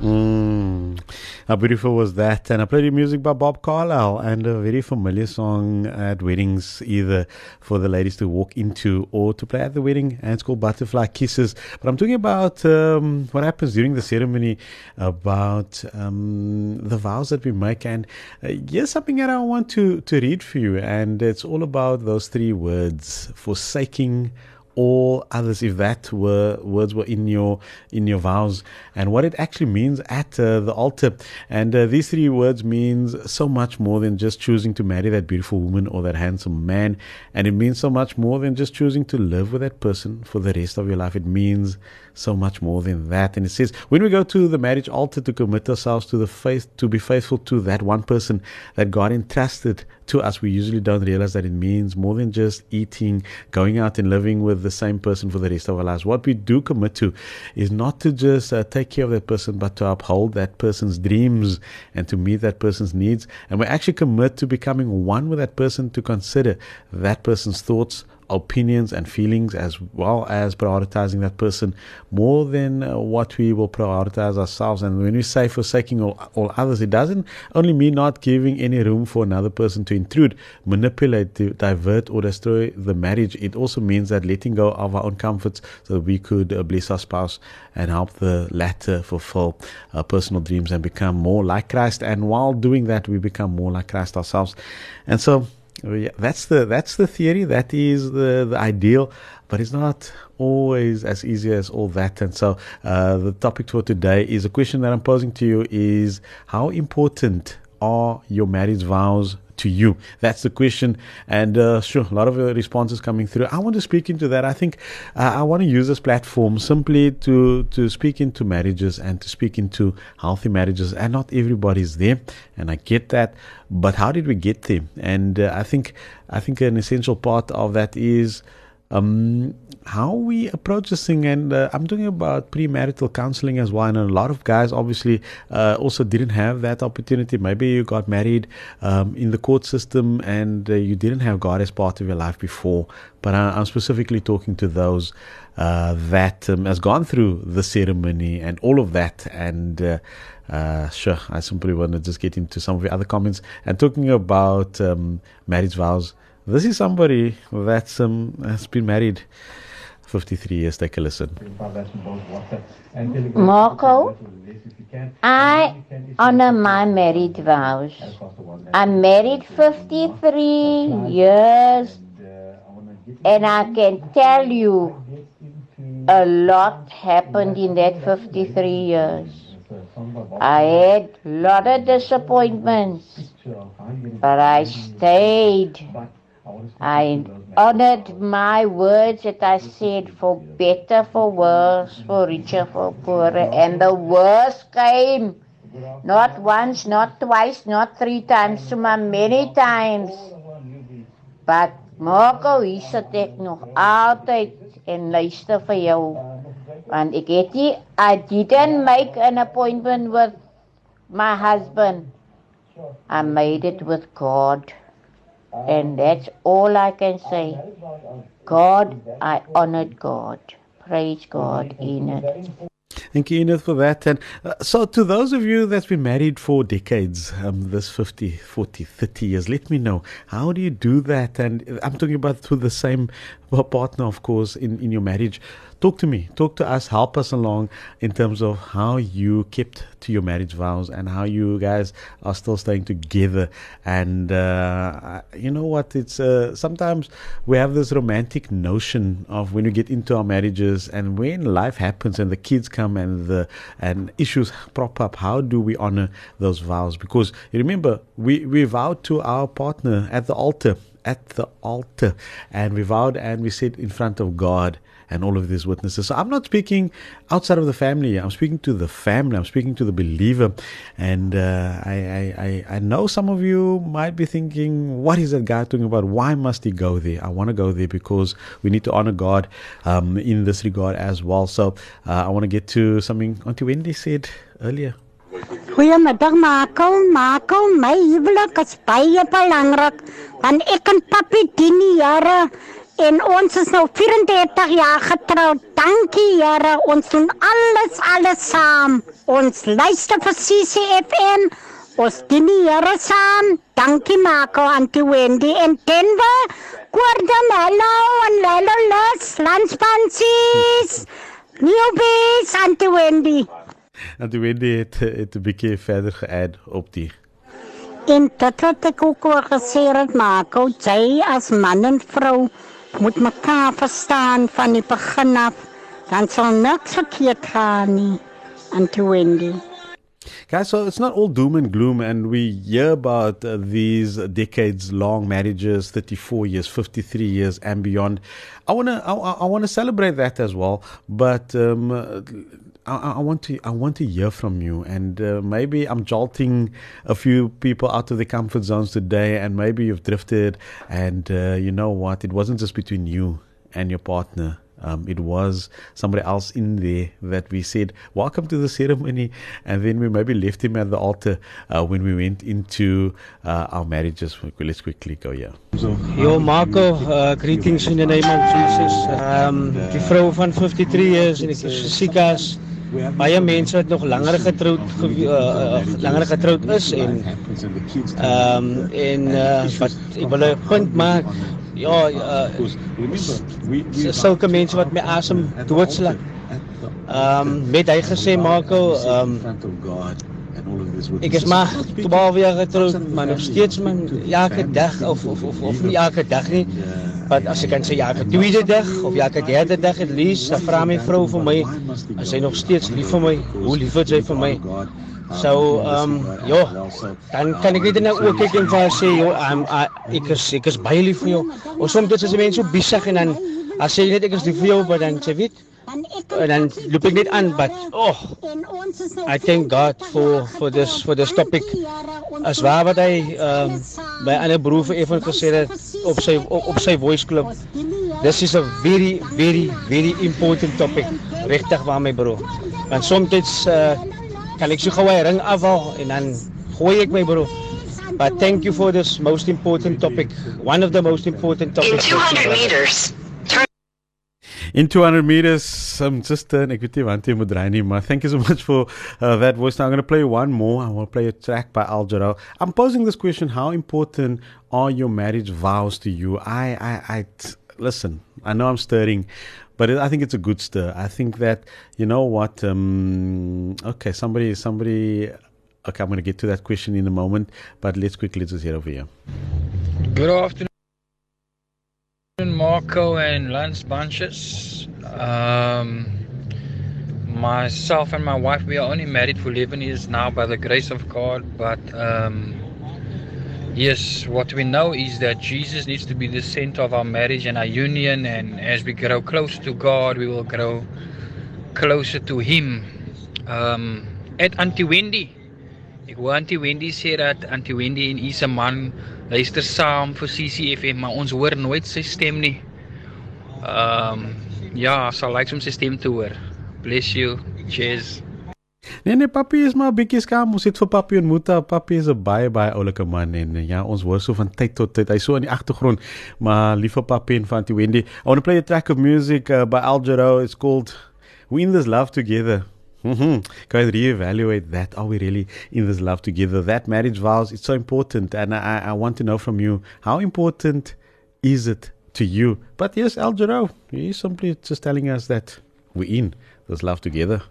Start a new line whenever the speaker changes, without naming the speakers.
Mm. How beautiful was that? And I played music by Bob Carlisle and a very familiar song at weddings, either for the ladies to walk into or to play at the wedding. And it's called Butterfly Kisses. But I'm talking about um, what happens during the ceremony, about um, the vows that we make. And uh, here's something that I want to, to read for you. And it's all about those three words forsaking all others if that were words were in your in your vows. And what it actually means at uh, the altar. And uh, these three words means so much more than just choosing to marry that beautiful woman or that handsome man. And it means so much more than just choosing to live with that person for the rest of your life. It means so much more than that. And it says, when we go to the marriage altar to commit ourselves to the faith, to be faithful to that one person that God entrusted to us, we usually don't realize that it means more than just eating, going out and living with the same person for the rest of our lives. What we do commit to is not to just uh, take care of that person, but to uphold that person's dreams and to meet that person's needs. And we actually commit to becoming one with that person to consider that person's thoughts, opinions and feelings as well as prioritizing that person more than uh, what we will prioritize ourselves. And when we say forsaking all, all others it doesn't only mean not giving any room for another person to intrude manipulate to divert or destroy the marriage. It also means that letting go of our own comforts so that we could uh, bless our spouse and help the latter fulfill our personal dreams and become more like Christ. And while doing that we become more like Christ ourselves. And so yeah, that's the that's the theory. That is the the ideal, but it's not always as easy as all that. And so, uh, the topic for today is a question that I'm posing to you: is how important are your marriage vows to you? That's the question. And uh, sure, a lot of responses coming through. I want to speak into that. I think uh, I want to use this platform simply to to speak into marriages and to speak into healthy marriages. And not everybody's there, and I get that. But how did we get there? And uh, I think I think an essential part of that is um, how we approach this thing. And uh, I'm talking about premarital counseling as well. And a lot of guys obviously uh, also didn't have that opportunity. Maybe you got married um, in the court system and uh, you didn't have God as part of your life before. But I, am specifically talking to those uh, that um, has gone through the ceremony and all of that. And uh, uh, sure, I simply want to just get into some of the other comments and talking about um, marriage vows. This is somebody that's um, has been married 53 years. Take a listen.
Marco, I honor my married vows. I'm married 53 years, and I can tell you a lot happened in that 53 years. I had a lot of disappointments, but I stayed. I honored my words that I said for better, for worse, for richer, for poorer, and the worst came. Not once, not twice, not three times, maar many times. But Marco, sit ek nog altyd en luister vir jou. Want ek het nie, I didn't make an appointment with my husband. I made it with God. And that's all I can say. God, I honored God. Praise God in it.
Thank you, Enid, for that. And uh, so, to those of you that's been married for decades, um, this 50, 40, 30 years, let me know how do you do that? And I'm talking about to the same partner, of course, in, in your marriage talk to me, talk to us, help us along in terms of how you kept to your marriage vows and how you guys are still staying together. And uh, you know what? It's uh, sometimes we have this romantic notion of when we get into our marriages and when life happens and the kids come and the and issues prop up. How do we honor those vows? Because remember, we we vowed to our partner at the altar at the altar and we vowed and we said in front of God and all of these witnesses. So I'm not speaking outside of the family. I'm speaking to the family. I'm speaking to the believer. And uh, I, I, I know some of you might be thinking, what is that guy talking about? Why must he go there? I want to go there because we need to honor God um, in this regard as well. So uh, I want to get to something Auntie Wendy said earlier.
Goeiemiddag Makel, Makel, my huwelik is baie belangrik want ek en papi dien jare En ons is nou 34 jaar getroud. Dankie Here, ons doen alles alles saam. Ons luister vir CCFM. Ons dien die Here saam. Dankie Marco Auntie Wendy en Denver. Gordon, hallo en hallo los. Lanspansies. Newbies, Auntie Wendy.
Auntie Wendy het, het 'n bietjie verder geadd op die
En dit wat ek ook al gesê het, Marco, jy as man en vrou moet mekaar verstaan van die begin af. Dan sal niks verkeerd gaan nie. Auntie Wendy.
Guys, so it's not all doom and gloom, and we hear about uh, these decades long marriages 34 years, 53 years, and beyond. I want to I, I want to celebrate that as well, but um, I, I, want to I want to hear from you, and uh, maybe I'm jolting a few people out of the comfort zones today, and maybe you've drifted, and uh, you know what? It wasn't just between you and your partner. Um, it was somebody else in there that we said, Welcome to the ceremony. And then we maybe left him at the altar uh, when we went into uh, our marriages. Let's quickly go here.
Yo, Marco, uh, greetings in the name of Jesus. Um, die vrou van 53 years en ek is siek baie mense wat nog langer getroud uh, uh, langer getroud is en um, en uh, wat ek wil punt maak ja, uh, sulke mense wat my asem doodslag. Ehm um, met hy gesê Marco, ehm ek is maar 12 jaar getroud, maar nog steeds man elke dag of of of, of nie elke dag nie. Maar as ek kan sê elke tweede dag of elke derde dag het lees, dan vra my vrou vir my, as sy nog steeds lief vir my, hoe lief is sy vir my? So um, ja, dan kan ek net nou ook kyk en vir sê joh, um, uh, ek is ek is baie lief vir jou. Ons soms dit is mense so besig en dan as jy net ek is lief vir jou, maar dan sê weet en dan loop ek net aan but oh I thank God for for this for this topic as waar wat hy um, by ander beroepe effe gesê het op sy op, op sy voice club this is a very very very important topic regtig waar my bro want soms uh, kan ek so gou 'n ring afhaal en dan gooi ek my bro. But thank you for this most important topic. One of the most important topics.
In 200 meters.
In 200 meters, um, just an equity Mudraini. Thank you so much for uh, that voice. Now I'm going to play one more. I want to play a track by Al Jarreau. I'm posing this question: How important are your marriage vows to you? I, I, I listen. I know I'm stirring, but I think it's a good stir. I think that you know what. Um, okay, somebody, somebody. Okay, I'm going to get to that question in a moment, but let's quickly just hear over here.
Good afternoon, Marco and Lance Bunches. Um, myself and my wife, we are only married for 11 years now by the grace of God, but. Um, Yes, what we know is that Jesus needs to be the center of our marriage and our union, and as we grow closer to God, we will grow closer to Him. Um, at Auntie Wendy, ek hoor Auntie Wendy sê dat Auntie Wendy en Isa man luister saam vir CCFM, maar ons hoor nooit sy stem nie. Um, ja, sal like om sy stem te hoor. Bless you. Cheers.
Nee nee, papi is maar bietjie skaam. Ons het vir papi ontmoet. Papi is 'n baie baie oulike man en ja, ons hoor so van tyd tot tyd. Hy's so in die agtergrond, maar lief papi en van die Wendy. I want to play a track of music uh, by Al Jarreau. It's called We in this love together. Mm-hmm. Can we reevaluate that? Are we really in this love together? That marriage vows, it's so important. And I, I want to know from you, how important is it to you? But yes, Al Jarreau, he's simply just telling us that we're in this love together.